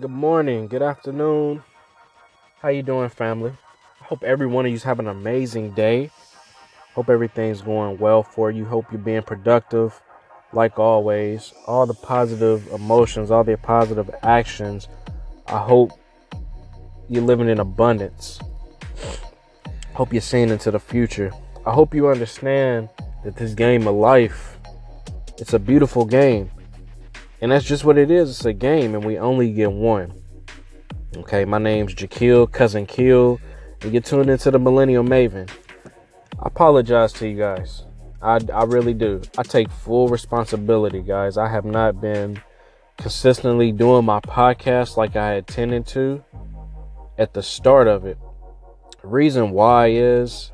Good morning, good afternoon. How you doing, family? I hope every one of you's having an amazing day. Hope everything's going well for you. Hope you're being productive, like always. All the positive emotions, all the positive actions. I hope you're living in abundance. Hope you're seeing into the future. I hope you understand that this game of life, it's a beautiful game. And that's just what it is. It's a game, and we only get one. Okay, my name's Jaquil, cousin Kill, and you're tuned into the Millennial Maven. I apologize to you guys. I, I really do. I take full responsibility, guys. I have not been consistently doing my podcast like I intended to at the start of it. The reason why is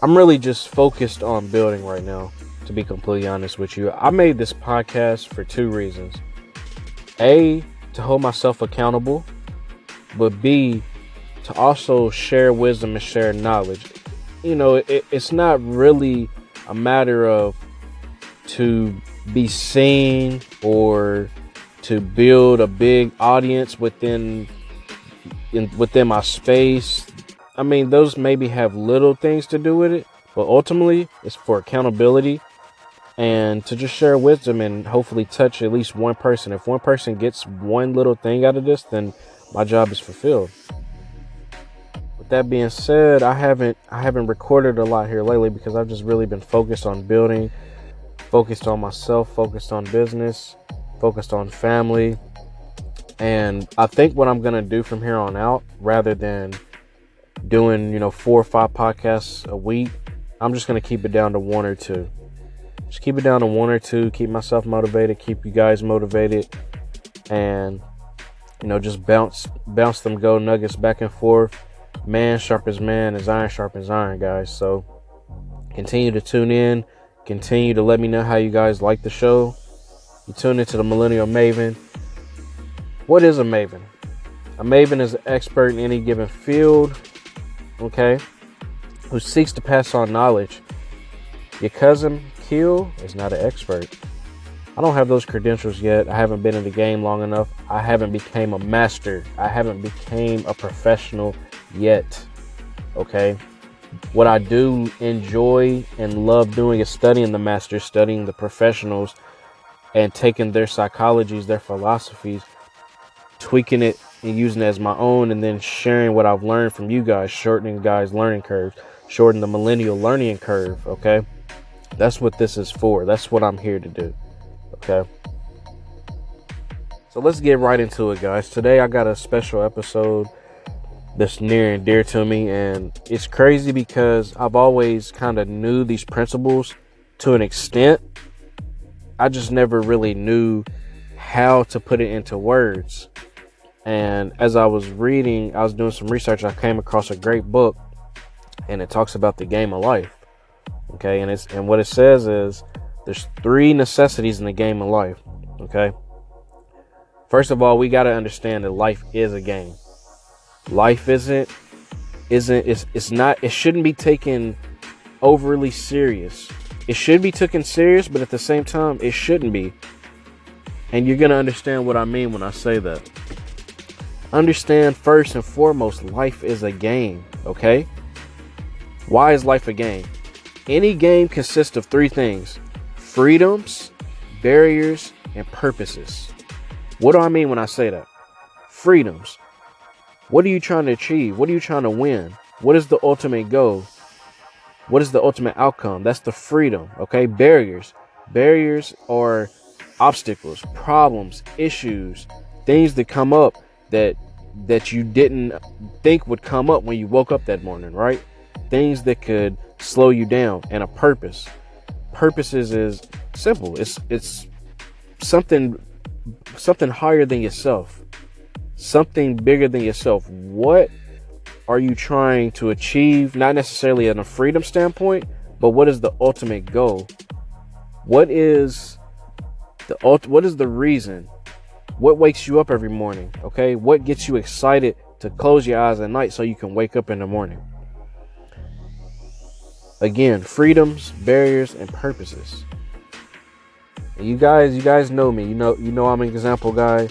I'm really just focused on building right now, to be completely honest with you. I made this podcast for two reasons. A, to hold myself accountable, but B, to also share wisdom and share knowledge. You know, it, it's not really a matter of to be seen or to build a big audience within in, within my space I mean, those maybe have little things to do with it, but ultimately it's for accountability and to just share wisdom and hopefully touch at least one person. If one person gets one little thing out of this, then my job is fulfilled. With that being said, I haven't I haven't recorded a lot here lately because I've just really been focused on building, focused on myself, focused on business, focused on family. And I think what I'm going to do from here on out rather than doing, you know, four or five podcasts a week, I'm just going to keep it down to one or two. Just keep it down to one or two, keep myself motivated, keep you guys motivated, and, you know, just bounce, bounce them go nuggets back and forth. Man sharp as man, as iron sharp as iron, guys. So continue to tune in, continue to let me know how you guys like the show. You tune into the Millennial Maven. What is a Maven? A Maven is an expert in any given field okay, who seeks to pass on knowledge. Your cousin Kill is not an expert. I don't have those credentials yet. I haven't been in the game long enough. I haven't became a master. I haven't became a professional yet. Okay? What I do enjoy and love doing is studying the masters, studying the professionals and taking their psychologies, their philosophies, tweaking it and using it as my own and then sharing what I've learned from you guys, shortening guys' learning curves, shortening the millennial learning curve, okay? That's what this is for. That's what I'm here to do. Okay? So let's get right into it, guys. Today I got a special episode that's near and dear to me and it's crazy because I've always kind of knew these principles to an extent. I just never really knew how to put it into words. And as I was reading, I was doing some research, I came across a great book and it talks about the game of life. Okay, and it's and what it says is there's three necessities in the game of life. Okay. First of all, we got to understand that life is a game. Life isn't isn't it's, it's not it shouldn't be taken overly serious. It should be taken serious, but at the same time, it shouldn't be. And you're to understand what I mean when I say that. Understand first and foremost, life is a game, okay? Why is life a game? Any game consists of three things freedoms, barriers, and purposes. What do I mean when I say that? Freedoms. What are you trying to achieve? What are you trying to win? What is the ultimate goal? What is the ultimate outcome? That's the freedom, okay? Barriers. Barriers are obstacles, problems, issues, things that come up that that you didn't think would come up when you woke up that morning, right? Things that could slow you down and a purpose. Purposes is simple. It's it's something something higher than yourself. Something bigger than yourself. What are you trying to achieve? Not necessarily in a freedom standpoint, but what is the ultimate goal? What is the what is the reason what wakes you up every morning? Okay. What gets you excited to close your eyes at night so you can wake up in the morning? Again, freedoms, barriers, and purposes. And you guys, you guys know me. You know, you know I'm an example guy.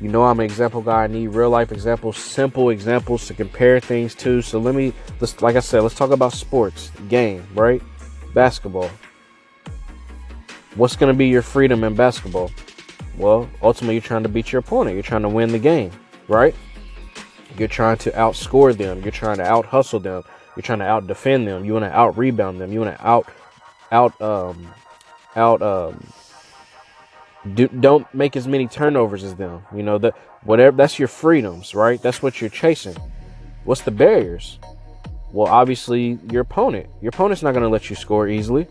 You know I'm an example guy. I need real life examples, simple examples to compare things to. So let me let's like I said, let's talk about sports, game, right? Basketball. What's gonna be your freedom in basketball? Well, ultimately you're trying to beat your opponent. You're trying to win the game, right? You're trying to outscore them. You're trying to out hustle them. You're trying to out defend them. You want to out rebound them. You want to out out um out um do, don't make as many turnovers as them. You know that whatever that's your freedoms, right? That's what you're chasing. What's the barriers? Well, obviously your opponent. Your opponent's not going to let you score easily.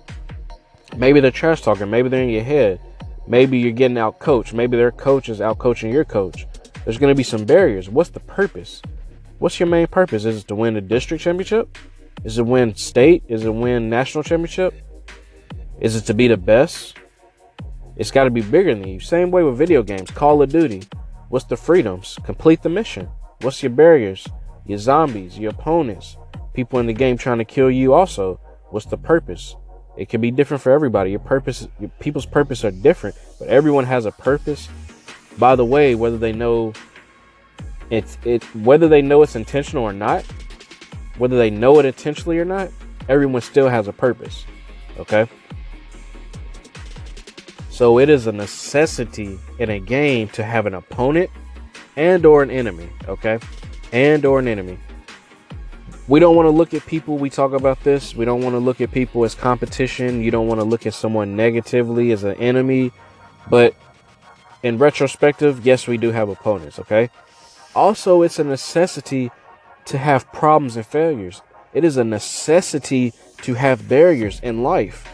Maybe they're trash talking. Maybe they're in your head. Maybe you're getting out coached. Maybe their coach is out coaching your coach. There's going to be some barriers. What's the purpose? What's your main purpose? Is it to win the district championship? Is it win state? Is it win national championship? Is it to be the best? It's got to be bigger than you. Same way with video games. Call of Duty. What's the freedoms? Complete the mission. What's your barriers? Your zombies, your opponents, people in the game trying to kill you also. What's the purpose? It can be different for everybody. Your purpose, your people's purpose are different, but everyone has a purpose. By the way, whether they know it's it whether they know it's intentional or not, whether they know it intentionally or not, everyone still has a purpose. Okay? So it is a necessity in a game to have an opponent and or an enemy, okay? And or an enemy. We don't want to look at people, we talk about this, we don't want to look at people as competition. You don't want to look at someone negatively as an enemy, but in retrospective, yes, we do have opponents, okay? Also, it's a necessity to have problems and failures. It is a necessity to have barriers in life.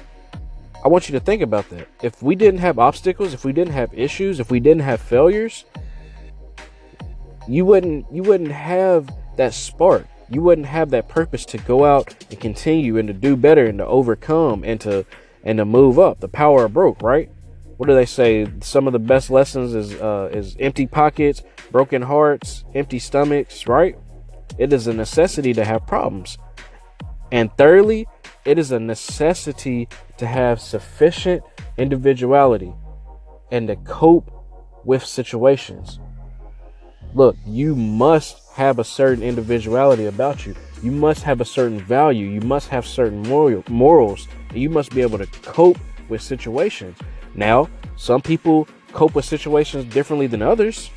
I want you to think about that. If we didn't have obstacles, if we didn't have issues, if we didn't have failures, you wouldn't you wouldn't have that spark. You wouldn't have that purpose to go out and continue and to do better and to overcome and to and to move up. The power of broke, right? What do they say? Some of the best lessons is uh, is empty pockets, broken hearts, empty stomachs, right? It is a necessity to have problems. And thirdly, it is a necessity to have sufficient individuality and to cope with situations. Look, you must have a certain individuality about you. You must have a certain value. You must have certain moral, morals. you must be able to cope with situations. Now, some people cope with situations differently than others.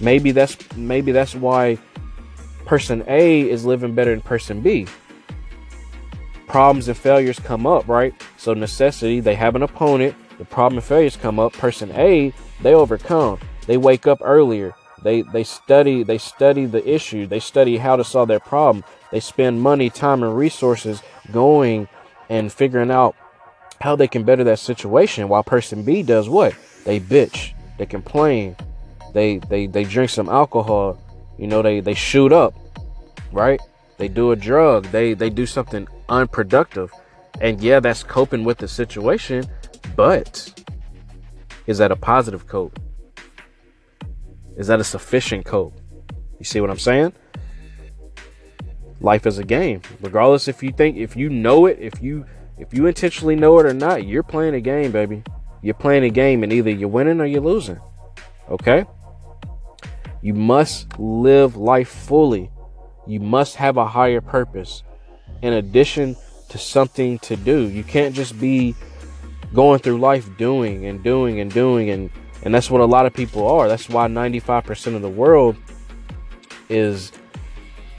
Maybe that's maybe that's why person A is living better than person B problems and failures come up, right? So necessity, they have an opponent, the problem and failures come up. Person A, they overcome. They wake up earlier. They they study they study the issue. They study how to solve their problem. They spend money, time, and resources going and figuring out how they can better that situation. While person B does what? They bitch. They complain. They they they drink some alcohol. You know, they they shoot up, right? They do a drug. They they do something unproductive. And yeah, that's coping with the situation, but is that a positive cope? Is that a sufficient cope? You see what I'm saying? Life is a game. Regardless if you think if you know it, if you if you intentionally know it or not, you're playing a game, baby. You're playing a game and either you're winning or you're losing. Okay? You must live life fully. You must have a higher purpose in addition to something to do. You can't just be going through life doing and doing and doing and and that's what a lot of people are. That's why 95% of the world is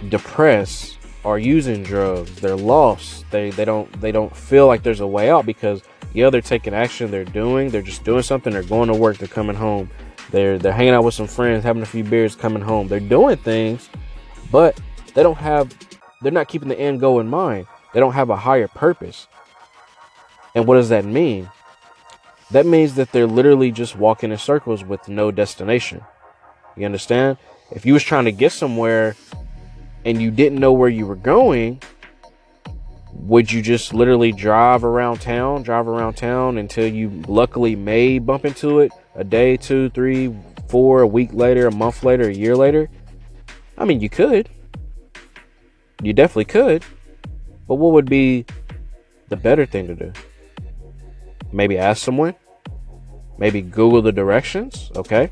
depressed or using drugs. They're lost. They they don't they don't feel like there's a way out because yeah, they're taking action, they're doing, they're just doing something, they're going to work, they're coming home. They're they're hanging out with some friends, having a few beers, coming home. They're doing things, but they don't have they're not keeping the end goal in mind. They don't have a higher purpose. And what does that mean? That means that they're literally just walking in circles with no destination. You understand? If you was trying to get somewhere and you didn't know where you were going, would you just literally drive around town, drive around town until you luckily may bump into it a day, two, three, four, a week later, a month later, a year later? I mean, you could. You definitely could. But what would be the better thing to do? Maybe ask someone. Maybe Google the directions. Okay.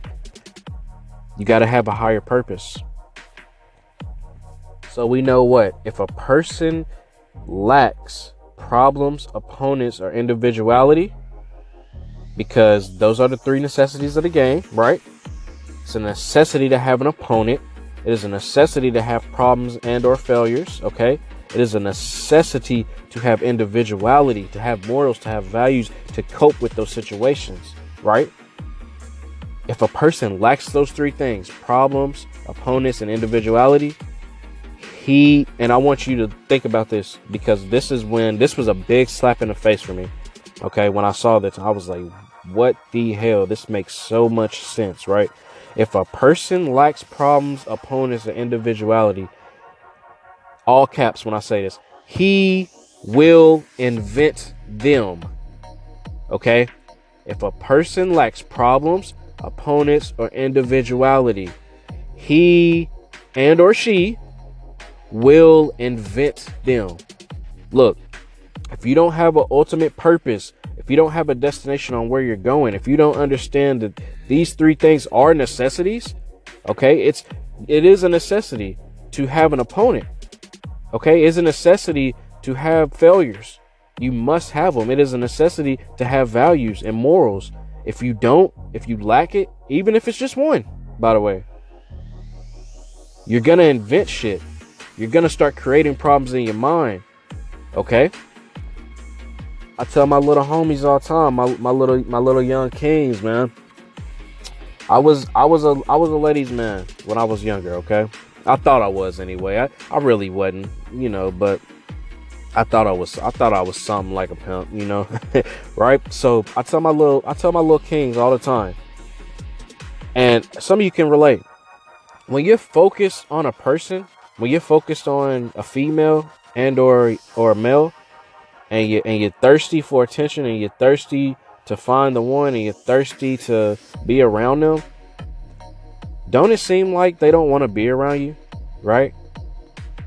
You got to have a higher purpose. So we know what? If a person lacks problems, opponents, or individuality, because those are the three necessities of the game, right? It's a necessity to have an opponent. It is a necessity to have problems and or failures, okay? It is a necessity to have individuality, to have morals, to have values, to cope with those situations, right? If a person lacks those three things problems, opponents, and individuality he, and I want you to think about this because this is when this was a big slap in the face for me. Okay, when I saw this, I was like, what the hell? This makes so much sense, right? If a person lacks problems, opponents, and individuality, all caps when I say this, he will invent them. Okay? If a person lacks problems, opponents, or individuality, he and or she will invent them. Look, if you don't have an ultimate purpose, if you don't have a destination on where you're going, if you don't understand that these three things are necessities, okay, it's it is a necessity to have an opponent. Okay, it's a necessity to have failures. You must have them. It is a necessity to have values and morals. If you don't, if you lack it, even if it's just one, by the way, you're gonna invent shit. You're gonna start creating problems in your mind. Okay? I tell my little homies all the time, my, my little my little young kings, man. I was I was a I was a ladies man when I was younger, okay? I thought I was anyway. I, I really wasn't, you know, but I thought I was I thought I was something like a pimp, you know. right? So I tell my little I tell my little kings all the time. And some of you can relate. When you're focused on a person, when you're focused on a female and or or a male and you and you're thirsty for attention and you're thirsty to find the one and you're thirsty to be around them don't it seem like they don't want to be around you right?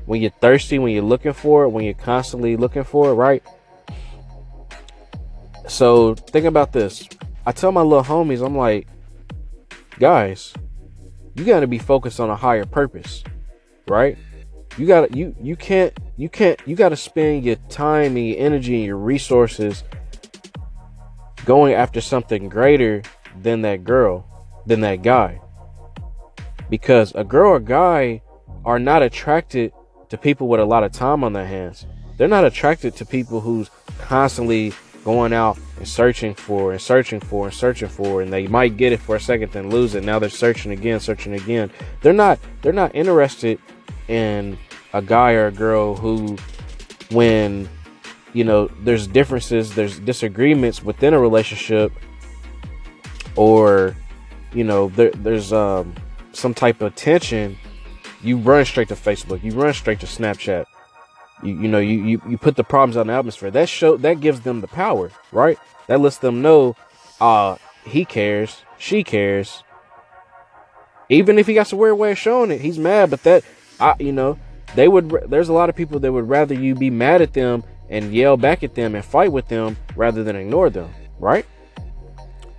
When you're thirsty when you're looking for it when you're constantly looking for it right? So think about this. I tell my little homies i'm like guys you got to be focused on a higher purpose right? You got you you can't you can't you got to spend your time and your energy and your resources going after something greater than that girl, than that guy. Because a girl or guy are not attracted to people with a lot of time on their hands. They're not attracted to people who's constantly going out and searching for and searching for and searching for and they might get it for a second then lose it now they're searching again searching again they're not they're not interested in a guy or a girl who when you know there's differences there's disagreements within a relationship or you know there, there's um some type of tension you run straight to facebook you run straight to snapchat. You, you know you, you you put the problems on the atmosphere. That show that gives them the power right? That lets them know uh he cares she cares. Even if he got a weird way of showing it he's mad but that I, you know, they would. There's a lot of people that would rather you be mad at them and yell back at them and fight with them rather than ignore them, right?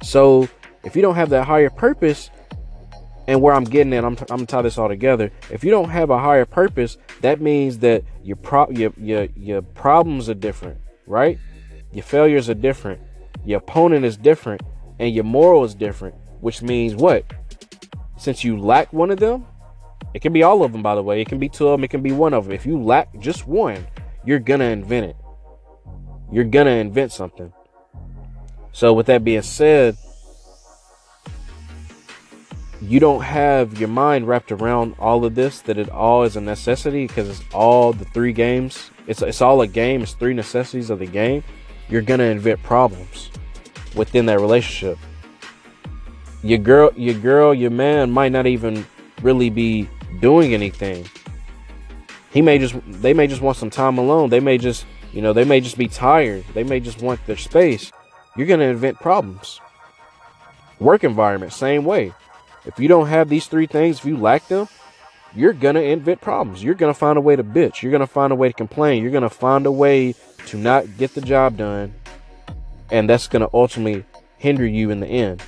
So if you don't have that higher purpose, and where I'm getting at, I'm, I'm gonna tie this all together. If you don't have a higher purpose, that means that your pro your your your problems are different, right? Your failures are different. Your opponent is different, and your moral is different. Which means what? Since you lack one of them, it can be all of them, by the way. It can be two of them. It can be one of them. If you lack just one, you're gonna invent it. You're gonna invent something. So, with that being said, you don't have your mind wrapped around all of this. That it all is a necessity because it's all the three games. It's it's all a game. It's three necessities of the game. You're gonna invent problems within that relationship. Your girl, your girl, your man might not even really be doing anything. He may just they may just want some time alone. They may just, you know, they may just be tired. They may just want their space. You're going to invent problems. Work environment, same way. If you don't have these three things, if you lack them, you're going to invent problems. You're going to find a way to bitch. You're going to find a way to complain. You're going to find a way to not get the job done. And that's going to ultimately hinder you in the end.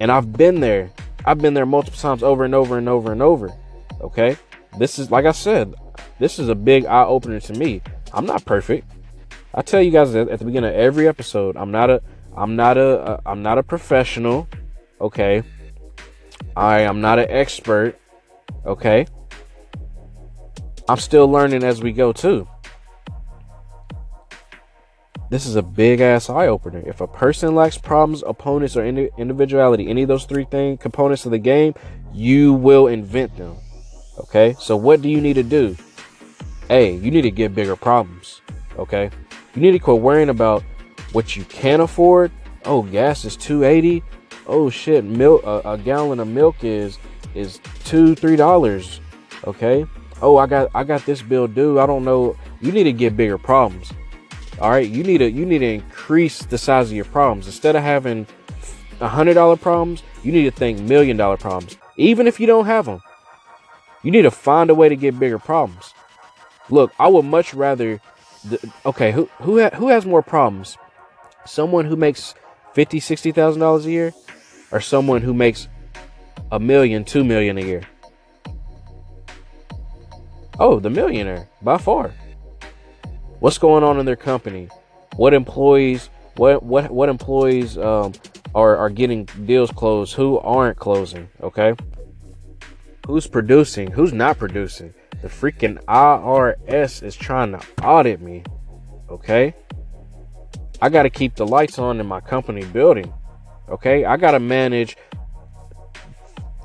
And I've been there. I've been there multiple times over and over and over and over. Okay? This is like I said, this is a big eye opener to me. I'm not perfect. I tell you guys at the beginning of every episode, I'm not a I'm not a, a I'm not a professional. Okay? I am not an expert. Okay? I'm still learning as we go too. This is a big ass eye opener. If a person lacks problems, opponents, or indi- individuality, any of those three thing components of the game, you will invent them. Okay, so what do you need to do? Hey, you need to get bigger problems. Okay, you need to quit worrying about what you can afford. Oh, gas is two eighty. Oh shit, milk uh, a gallon of milk is is two three dollars. Okay. Oh, I got I got this bill due. I don't know. You need to get bigger problems. All right, you need to you need to increase the size of your problems. Instead of having a hundred dollar problems, you need to think million dollar problems. Even if you don't have them, you need to find a way to get bigger problems. Look, I would much rather. Okay, who who ha, who has more problems? Someone who makes fifty, sixty thousand dollars a year, or someone who makes a million, two million a year? Oh, the millionaire by far what's going on in their company, what employees, what what what employees um, are are getting deals closed, who aren't closing, okay? Who's producing, who's not producing? The freaking IRS is trying to audit me, okay? I got to keep the lights on in my company building, okay? I got to manage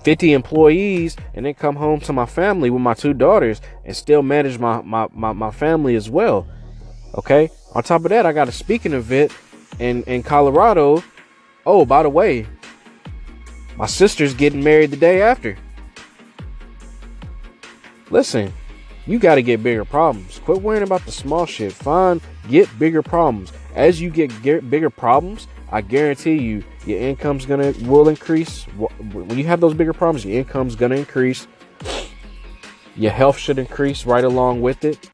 50 employees and then come home to my family with my two daughters and still manage my, my, my, my family as well. Okay. On top of that, I got a speaking event in in Colorado. Oh, by the way, my sister's getting married the day after. Listen, you got to get bigger problems. Quit worrying about the small shit. Find get bigger problems. As you get, get bigger problems, I guarantee you, your income's gonna will increase. When you have those bigger problems, your income's gonna increase. Your health should increase right along with it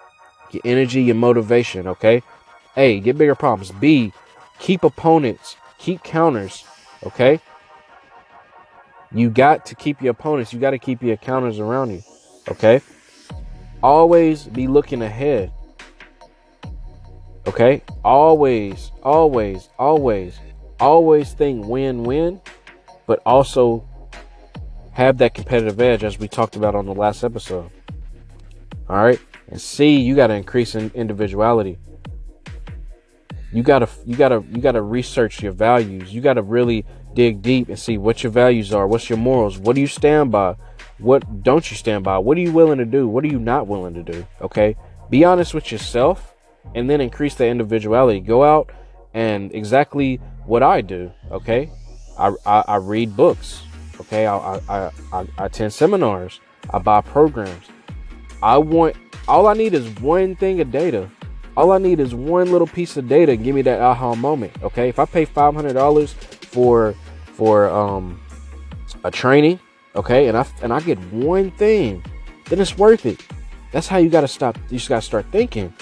your energy, your motivation, okay? A, get bigger problems. B, keep opponents, keep counters, okay? You got to keep your opponents, you got to keep your counters around you, okay? Always be looking ahead. Okay? Always, always, always, always think win win, but also have that competitive edge as we talked about on the last episode. All right? And C, you got to increase in individuality. You gotta, you gotta, you gotta research your values. You gotta really dig deep and see what your values are. What's your morals? What do you stand by? What don't you stand by? What are you willing to do? What are you not willing to do? Okay, be honest with yourself, and then increase the individuality. Go out and exactly what I do. Okay, I I, I read books. Okay, I, I I I attend seminars. I buy programs. I want all I need is one thing of data. All I need is one little piece of data. Give me that aha moment. Okay. If I pay five hundred dollars for for um a training, okay, and I and I get one thing, then it's worth it. That's how you gotta stop. You just gotta start thinking.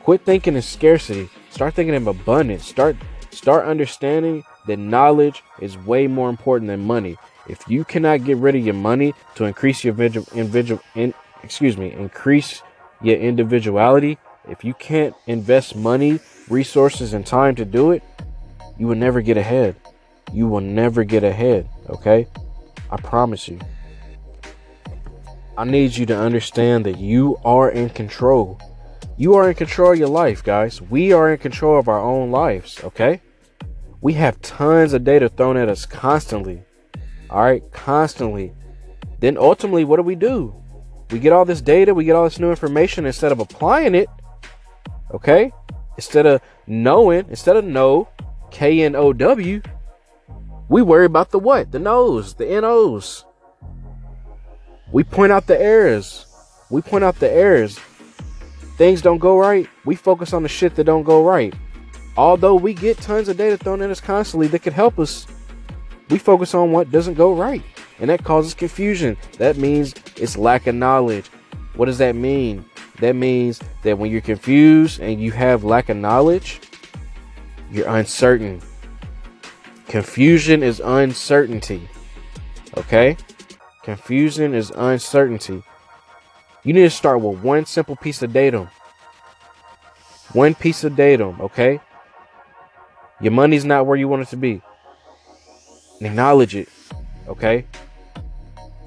Quit thinking in scarcity. Start thinking in abundance. Start start understanding that knowledge is way more important than money. If you cannot get rid of your money to increase your individual, in, excuse me, increase your individuality, if you can't invest money, resources, and time to do it, you will never get ahead. You will never get ahead, okay? I promise you. I need you to understand that you are in control. You are in control of your life, guys. We are in control of our own lives, okay? We have tons of data thrown at us constantly. All right, constantly. Then ultimately, what do we do? We get all this data, we get all this new information instead of applying it. Okay? Instead of knowing, instead of know, K N O W, we worry about the what? The no's, the NO's. We point out the errors. We point out the errors. Things don't go right. We focus on the shit that don't go right. Although we get tons of data thrown at us constantly that could help us, we focus on what doesn't go right and that causes confusion. That means it's lack of knowledge. What does that mean? That means that when you're confused and you have lack of knowledge, you're uncertain. Confusion is uncertainty. Okay? Confusion is uncertainty. You need to start with one simple piece of datum. One piece of datum, okay? Your money's not where you want it to be. Acknowledge it, okay?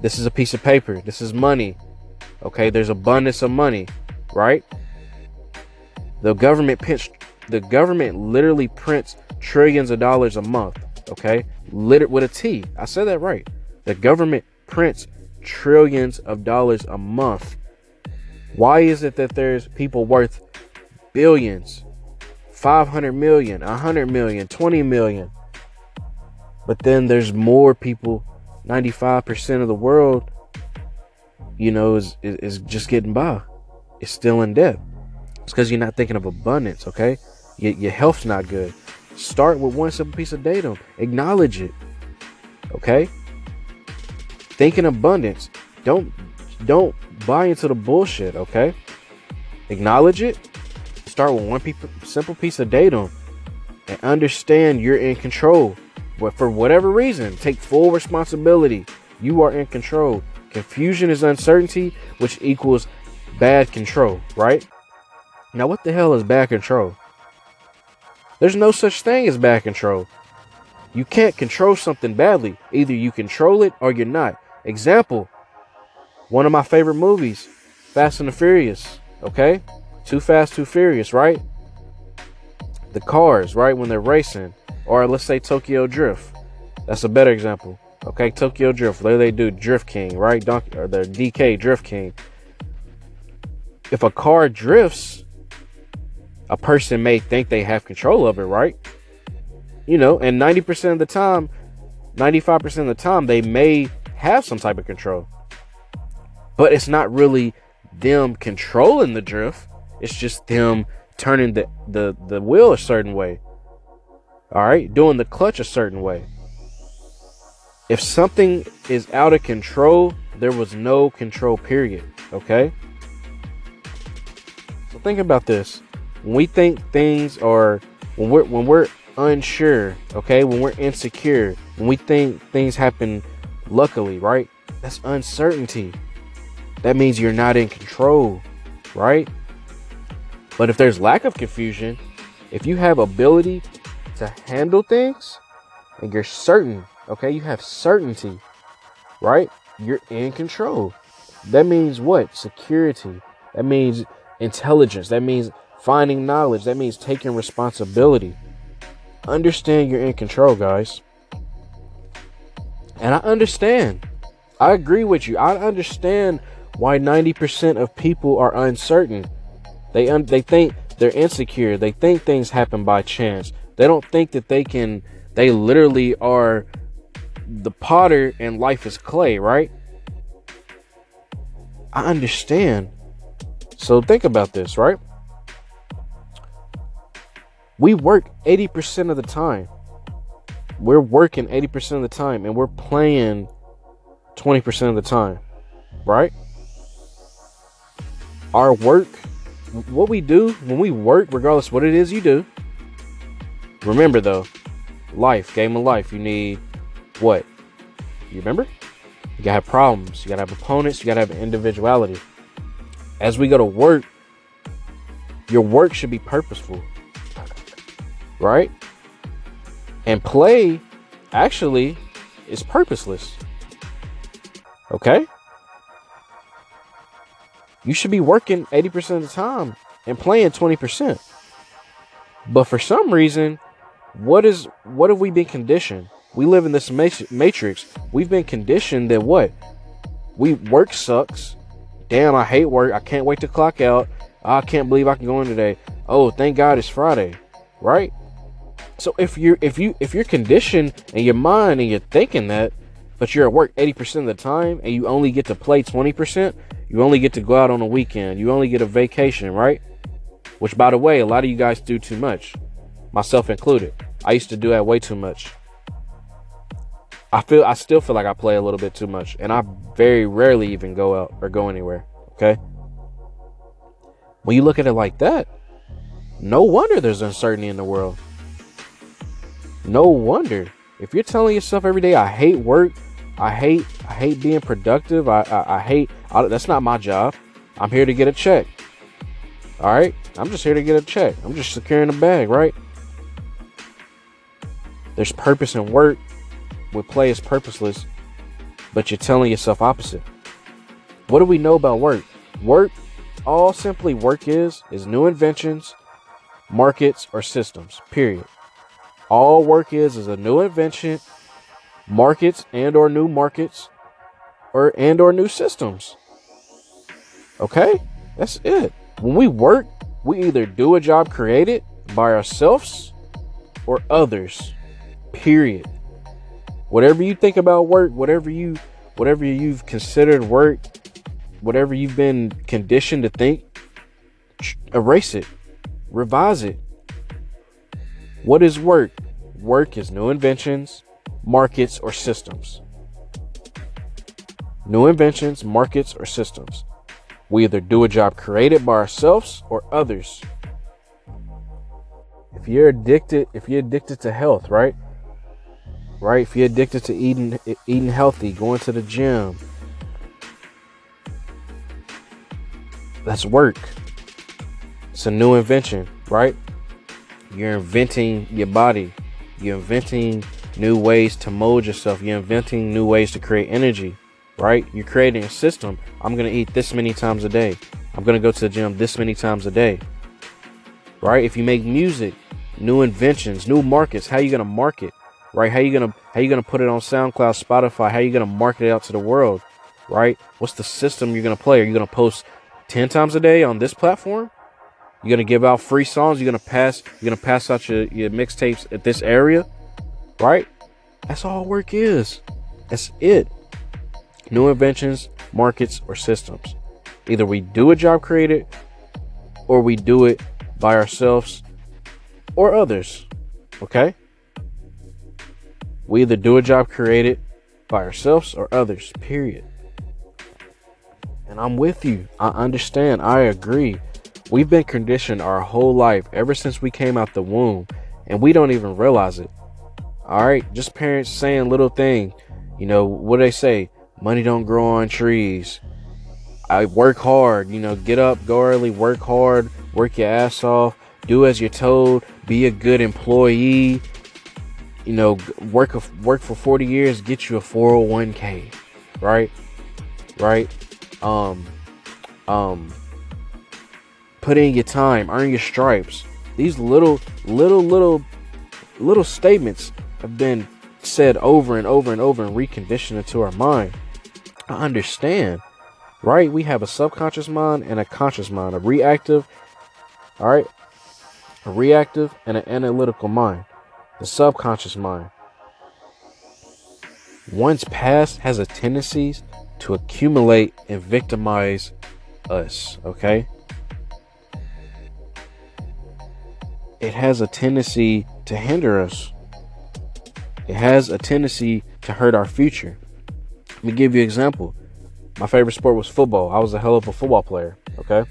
This is a piece of paper. This is money. Okay, there's abundance of money, right? The government prints the government literally prints trillions of dollars a month, okay? Lit with a T. I said that right. The government prints trillions of dollars a month. Why is it that there's people worth billions, 500 million, 100 million, 20 million? But then there's more people, 95% of the world, you know, is, is just getting by. It's still in debt. It's because you're not thinking of abundance, okay? Your, your health's not good. Start with one simple piece of datum. Acknowledge it. Okay? Think in abundance. Don't don't buy into the bullshit, okay? Acknowledge it. Start with one simple piece of datum and understand you're in control. But for whatever reason, take full responsibility. You are in control. Confusion is uncertainty, which equals bad control, right? Now, what the hell is bad control? There's no such thing as bad control. You can't control something badly. Either you control it or you're not. Example, one of my favorite movies, Fast and the Furious. Okay? Too Fast, Too Furious, right? The cars, right? When they're racing. Or let's say Tokyo Drift. That's a better example. Okay, Tokyo Drift. There they do Drift King, right? Donkey or the DK Drift King. If a car drifts, a person may think they have control of it, right? You know, and 90% of the time, 95% of the time, they may have some type of control. But it's not really them controlling the drift. It's just them turning the, the, the wheel a certain way. All right, doing the clutch a certain way. If something is out of control, there was no control period. Okay. So think about this. When we think things are when we're when we're unsure, okay, when we're insecure, when we think things happen luckily, right? That's uncertainty. That means you're not in control, right? But if there's lack of confusion, if you have ability to handle things and you're certain, okay, you have certainty, right? You're in control. That means what? Security. That means intelligence. That means finding knowledge. That means taking responsibility. Understand you're in control, guys. And I understand. I agree with you. I understand why 90% of people are uncertain. They un- they think they're insecure. They think things happen by chance. They don't think that they can they literally are the potter and life is clay, right? I understand. So think about this, right? We work 80% of the time we're working 80% of the time and we're playing 20% of the time, right? Our work, what we do when we work, regardless what it is you do, remember though, life, game of life, you need what? You remember? You gotta have problems, you gotta have opponents, you gotta have individuality. As we go to work, your work should be purposeful, right? And play actually is purposeless. Okay? You should be working 80% of the time and playing 20%. But for some reason, what is what have we been conditioned? We live in this matrix. We've been conditioned that what? We work sucks. Damn, I hate work. I can't wait to clock out. I can't believe I can go in today. Oh, thank God it's Friday. Right? So if you're if you if you're conditioned in your mind and you're thinking that, but you're at work 80% of the time and you only get to play 20%, you only get to go out on a weekend, you only get a vacation, right? Which by the way, a lot of you guys do too much. Myself included. I used to do that way too much. I feel I still feel like I play a little bit too much and I very rarely even go out or go anywhere, okay? When you look at it like that, no wonder there's uncertainty in the world. No wonder. If you're telling yourself every day, I hate work, I hate I hate being productive. I I, I hate I, that's not my job. I'm here to get a check. All right, I'm just here to get a check. I'm just securing a bag, right? There's purpose in work. With play is purposeless, but you're telling yourself opposite. What do we know about work? Work, all simply work is is new inventions, markets, or systems. Period. All work is is a new invention, markets and or new markets, or and or new systems. Okay? That's it. When we work, we either do a job created by ourselves or others. Period. Whatever you think about work, whatever you whatever you've considered work, whatever you've been conditioned to think, erase it. Revise it. What is work? Work is new inventions, markets, or systems. New inventions, markets, or systems. We either do a job created by ourselves or others. If you're addicted, if you're addicted to health, right? Right? If you're addicted to eating eating healthy, going to the gym, that's work. It's a new invention, right? You're inventing your body. You're inventing new ways to mold yourself. You're inventing new ways to create energy right? You're creating a system. I'm going to eat this many times a day. I'm going to go to the gym this many times a day. Right? If you make music, new inventions, new markets, how are you going to market? Right? How are you going to how you going to put it on SoundCloud, Spotify? How are you going to market it out to the world? Right? What's the system you're going to play? Are you going to post 10 times a day on this platform? You're to give out free songs, you're to pass you're to pass out your, your mixtapes at this area? Right? That's all work is. That's it new inventions, markets, or systems. Either we do a job created or we do it by ourselves or others. Okay? We either do a job created by ourselves or others, period. And I'm with you. I understand. I agree. We've been conditioned our whole life ever since we came out the womb, and we don't even realize it. All right? Just parents saying little thing. You know, what they say? Money don't grow on trees. I work hard, you know, get up, go early, work hard, work your ass off, do as you're told, be a good employee. You know, work a, work for 40 years, get you a 401k, right? Right? Um um put in your time, earn your stripes. These little little little little statements have been said over and over and over and reconditioned into our mind. I understand, right? We have a subconscious mind and a conscious mind, a reactive, all right, a reactive and an analytical mind. The subconscious mind. One's past has a tendency to accumulate and victimize us, okay? It has a tendency to hinder us. It has a tendency to hurt our future. Let me give you an example. My favorite sport was football. I was a hell of a football player, okay?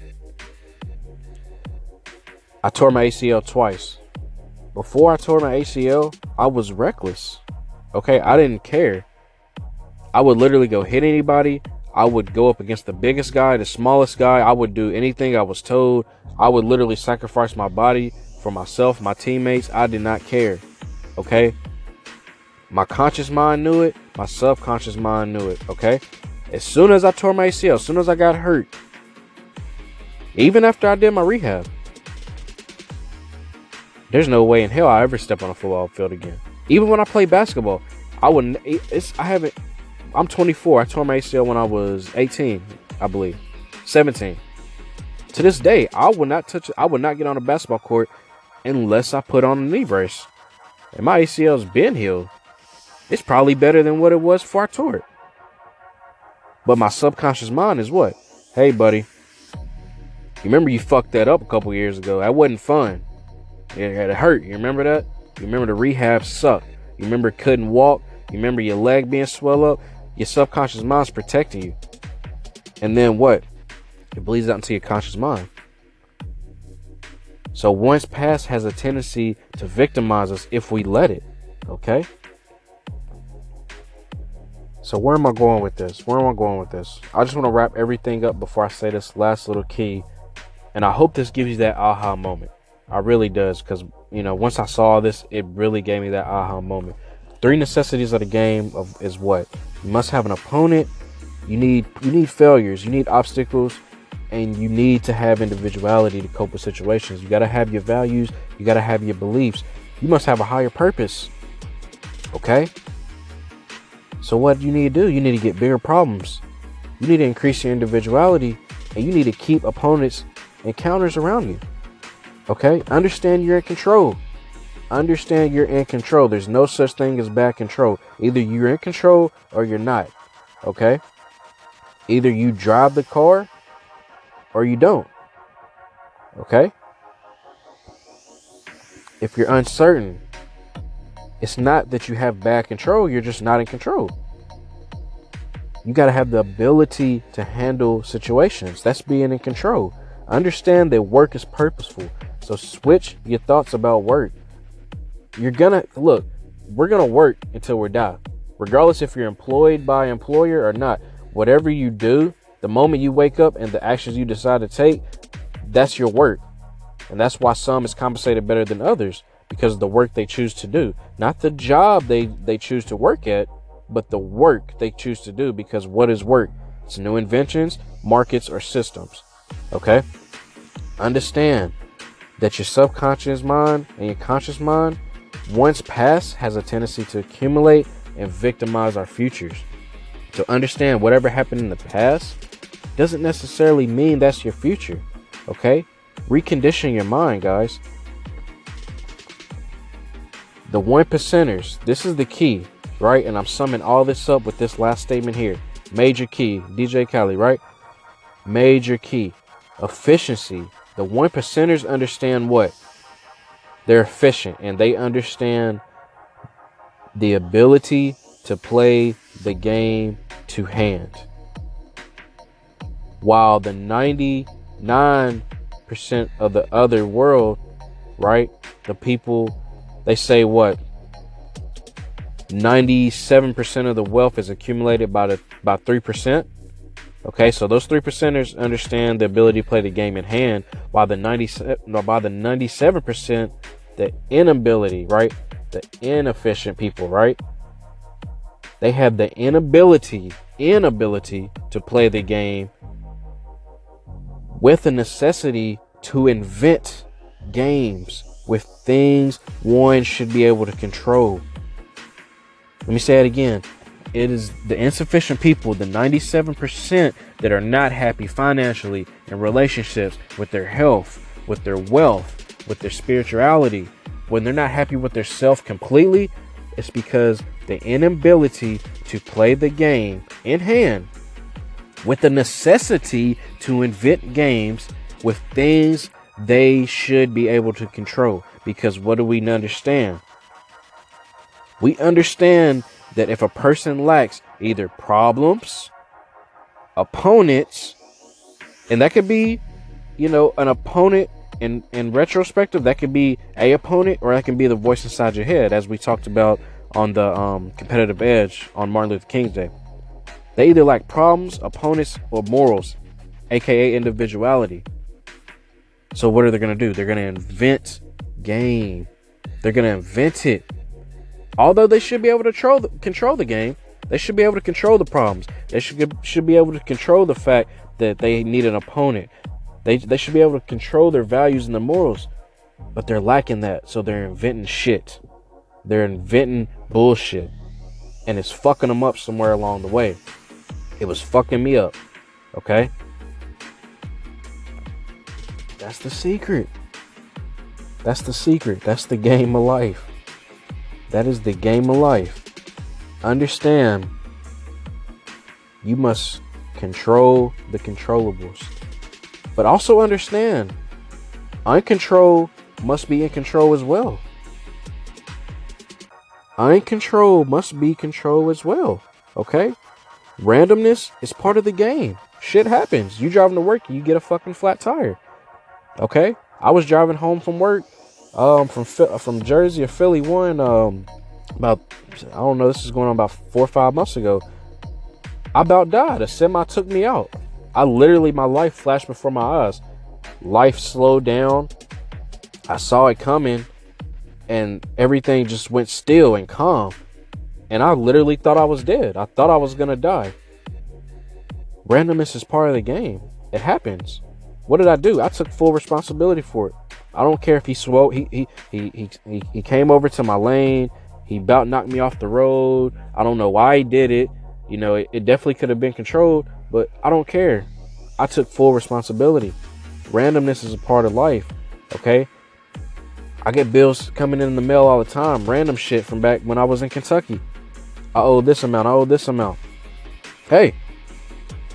I tore my ACL twice. Before I tore my ACL, I was reckless. Okay, I didn't care. I would literally go hit anybody. I would go up against the biggest guy, the smallest guy. I would do anything I was told. I would literally sacrifice my body for myself, my teammates. I did not care. Okay? My conscious mind knew it. My subconscious mind knew it. Okay. As soon as I tore my ACL, as soon as I got hurt, even after I did my rehab, there's no way in hell I ever step on a football field again. Even when I play basketball, I wouldn't. It's I haven't. I'm 24. I tore my ACL when I was 18, I believe, 17. To this day, I would not touch. I would not get on a basketball court unless I put on a knee brace, and my ACL's been healed. It's probably better than what it was before I tore it. But my subconscious mind is what? Hey, buddy. You remember you fucked that up a couple years ago. That wasn't fun. It, hurt. You remember that? You remember the rehab sucked. You remember couldn't walk. You remember your leg being swell up. Your subconscious mind's protecting you. And then what? It bleeds out into your conscious mind. So once past has a tendency to victimize us if we let it. Okay? So where am I going with this? Where am I going with this? I just want to wrap everything up before I say this last little key. And I hope this gives you that aha moment. I really does because you know once I saw this, it really gave me that aha moment. Three necessities of the game of is what you must have an opponent. You need you need failures. You need obstacles, and you need to have individuality to cope with situations. You got to have your values. You got to have your beliefs. You must have a higher purpose. Okay. So what do you need to do? You need to get bigger problems. You need to increase your individuality, and you need to keep opponents and counters around you. Okay? Understand you're in control. Understand you're in control. There's no such thing as bad control. Either you're in control or you're not. Okay? Either you drive the car or you don't. Okay? If you're uncertain, it's not that you have bad control, you're just not in control. You got to have the ability to handle situations. That's being in control. Understand that work is purposeful. So switch your thoughts about work. You're gonna look, we're gonna work until we die. Regardless if you're employed by employer or not. Whatever you do, the moment you wake up and the actions you decide to take, that's your work. And that's why some is compensated better than others because of the work they choose to do. Not the job they, they choose to work at, but the work they choose to do because what is work? It's new inventions, markets, or systems. Okay? Understand that your subconscious mind and your conscious mind, once past, has a tendency to accumulate and victimize our futures. To understand whatever happened in the past doesn't necessarily mean that's your future. Okay? Recondition your mind, guys. The one percenters, this is the key, right? And I'm summing all this up with this last statement here. Major key, DJ Khaled, right? Major key. Efficiency the one percenters understand what? They're efficient and they understand the ability to play the game to hand. While the 99% of the other world, right? The people, they say what? 97% of the wealth is accumulated by the by 3%. Okay, so those three percenters understand the ability to play the game in hand, while the 97 by the 97 percent, the inability, right? The inefficient people, right? They have the inability, inability to play the game with the necessity to invent games with things one should be able to control. Let me say it again it is the insufficient people, the 97% that are not happy financially in relationships with their health, with their wealth, with their spirituality. When they're not happy with their self completely, it's because the inability to play the game in hand with the necessity to invent games with things they should be able to control. Because what do we understand? We understand that if a person lacks either problems, opponents, and that could be, you know, an opponent in in retrospective, that could be a opponent or that can be the voice inside your head, as we talked about on the um, competitive edge on Martin Luther King's Day. They either lack problems, opponents, or morals, aka individuality. So what are they gonna do? They're gonna invent game. They're gonna invent it Although they should be able to control the, control the game, they should be able to control the problems. They should should be able to control the fact that they need an opponent. They they should be able to control their values and their morals, but they're lacking that. So they're inventing shit. They're inventing bullshit, and it's fucking them up somewhere along the way. It was fucking me up. Okay. That's the secret. That's the secret. That's the game of life. That is the game of life. Understand, you must control the controllables. But also understand, uncontrol must be in control as well. Uncontrol must be control as well. Okay? Randomness is part of the game. Shit happens. You driving to work, you get a fucking flat tire. Okay? I was driving home from work um, from from Jersey or Philly one um, about I don't know this is going on about four or five months ago. I about died. A semi took me out. I literally, my life flashed before my eyes. Life slowed down. I saw it coming, and everything just went still and calm. And I literally thought I was dead. I thought I was gonna die. Randomness is part of the game. It happens. What did I do? I took full responsibility for it. I don't care if he swope. He he he he he, he came over to my lane. He about knocked me off the road. I don't know why he did it. You know, it, it definitely could have been controlled, but I don't care. I took full responsibility. Randomness is a part of life. Okay. I get bills coming in the mail all the time. Random shit from back when I was in Kentucky. I owe this amount. I owe this amount. Hey,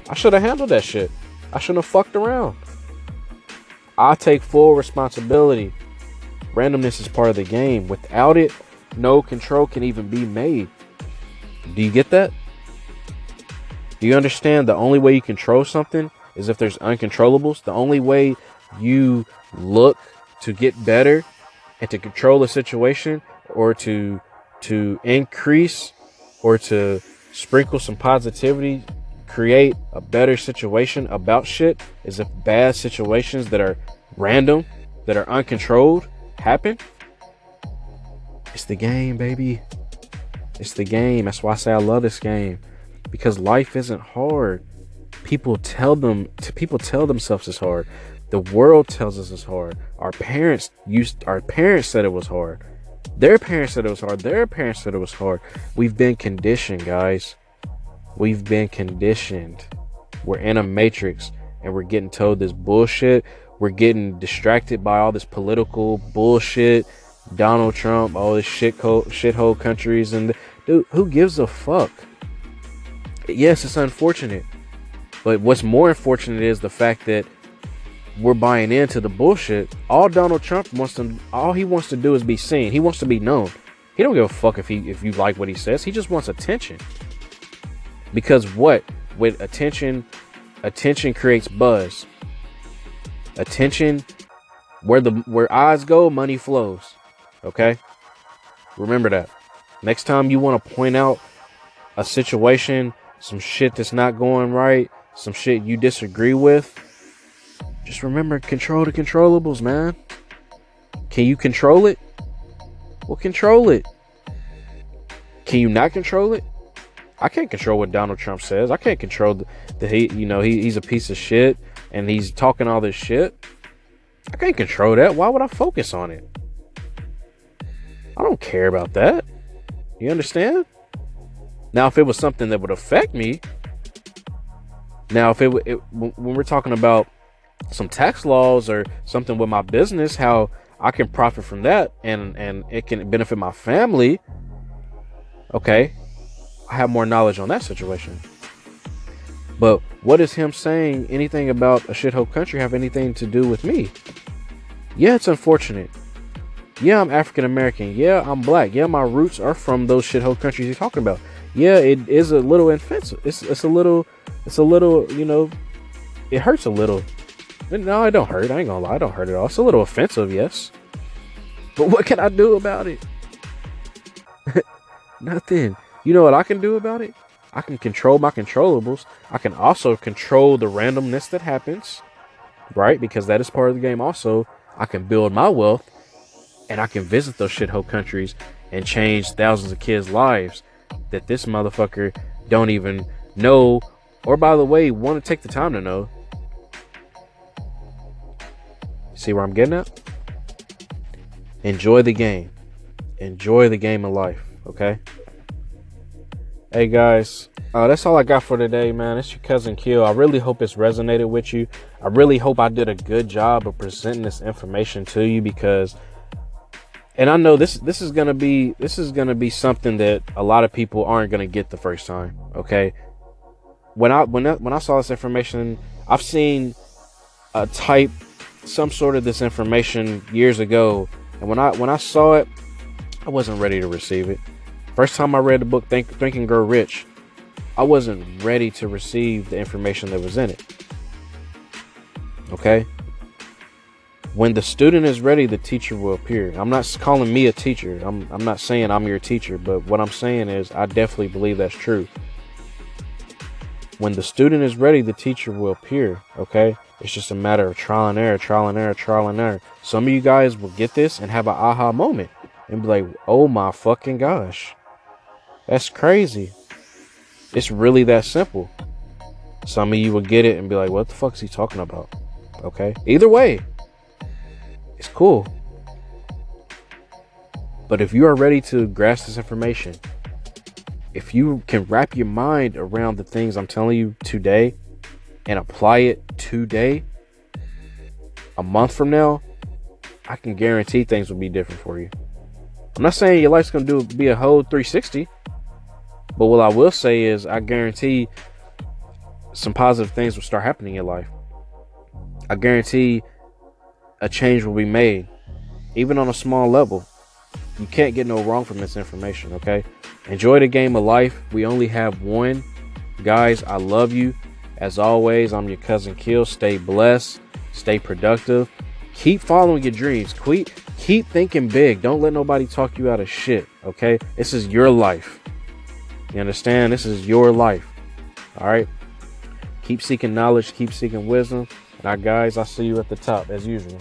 I should have handled that shit. I shouldn't have fucked around. I take full responsibility. Randomness is part of the game. Without it, no control can even be made. Do you get that? Do you understand the only way you control something is if there's uncontrollables? The only way you look to get better and to control a situation or to to increase or to sprinkle some positivity, create a better situation about shit is if bad situations that are random, that are uncontrolled happen. It's the game, baby. It's the game. That's why I say I love this game because life isn't hard. People tell them people tell themselves it's hard. The world tells us it's hard. Our parents used our parents said it was hard. Their parents said it was hard. Their parents said it was hard. We've been conditioned, guys. We've been conditioned. We're in a matrix and we're getting told this bullshit. We're getting distracted by all this political bullshit. Donald Trump, all this shithole, shithole countries, and dude, who gives a fuck? yes, it's unfortunate. But what's more unfortunate is the fact that we're buying into the bullshit. All Donald Trump wants to all he wants to do is be seen. He wants to be known. He don't give a fuck if he if you like what he says. He just wants attention. Because what? With attention, attention creates buzz. Attention where the where eyes go, money flows. Okay? Remember that. Next time you want to point out a situation some shit that's not going right, some shit you disagree with, just remember control the controllables, man. Can you control it? Well, control it. Can you not control it? I can't control what Donald Trump says. I can't control the, the he, you know, he, he's a piece of shit and he's talking all this shit. I can't control that. Why would I focus on it? I don't care about that. You understand? Now, if it was something that would affect me, now if it, it when we're talking about some tax laws or something with my business, how I can profit from that and and it can benefit my family. Okay, I have more knowledge on that situation. But what is him saying anything about a shithole country have anything to do with me? Yeah, it's unfortunate. Yeah, I'm African American. Yeah, I'm black. Yeah, my roots are from those shithole countries he's talking about yeah, it is a little offensive. It's it's a little it's a little you know, it hurts a little. No, it don't hurt. I ain't gonna lie, it don't hurt at all. It's a little offensive, yes. But what can I do about it? Nothing. You know what I can do about it? I can control my controllables. I can also control the randomness that happens, right? Because that is part of the game. Also, I can build my wealth and I can visit those shithole countries and change thousands of kids' lives that this motherfucker don't even know or by the way want to take the time to know see where i'm getting at? Enjoy the game. Enjoy the game of life okay? Hey guys. Uh, that's all i got for today man. It's your cousin kill i really hope it's resonated with you. I really hope i did a good job of presenting this information to you because and I know this this is gonna be this is gonna be something that a lot of people aren't gonna get the first time. Okay, when I when I, when I saw this information, I've seen a type some sort of this information years ago, and when I when I saw it, I wasn't ready to receive it. First time I read the book Think, Think and Grow Rich, I wasn't ready to receive the information that was in it. Okay, when the student is ready, the teacher will appear. I'm not calling me a teacher. I'm, I'm not saying I'm your teacher, but what I'm saying is I definitely believe that's true. When the student is ready, the teacher will appear. Okay. It's just a matter of trial and error, trial and error, trial and error. Some of you guys will get this and have an aha moment and be like, oh my fucking gosh. That's crazy. It's really that simple. Some of you will get it and be like, what the fuck is he talking about? Okay. Either way, it's cool. But if you are ready to grasp this information, if you can wrap your mind around the things I'm telling you today and apply it today, a month from now, I can guarantee things will be different for you. I'm not saying your life's gonna do be a whole 360, but what I will say is I guarantee some positive things will start happening in your life. I guarantee a change will be made, even on a small level. You can't get no wrong from this information, okay? Enjoy the game of life. We only have one. Guys, I love you. As always, I'm your cousin Kill. Stay blessed, stay productive. Keep following your dreams. Keep, keep thinking big. Don't let nobody talk you out of shit, okay? This is your life. You understand? This is your life. All right? Keep seeking knowledge, keep seeking wisdom. Now, guys, I'll see you at the top as usual.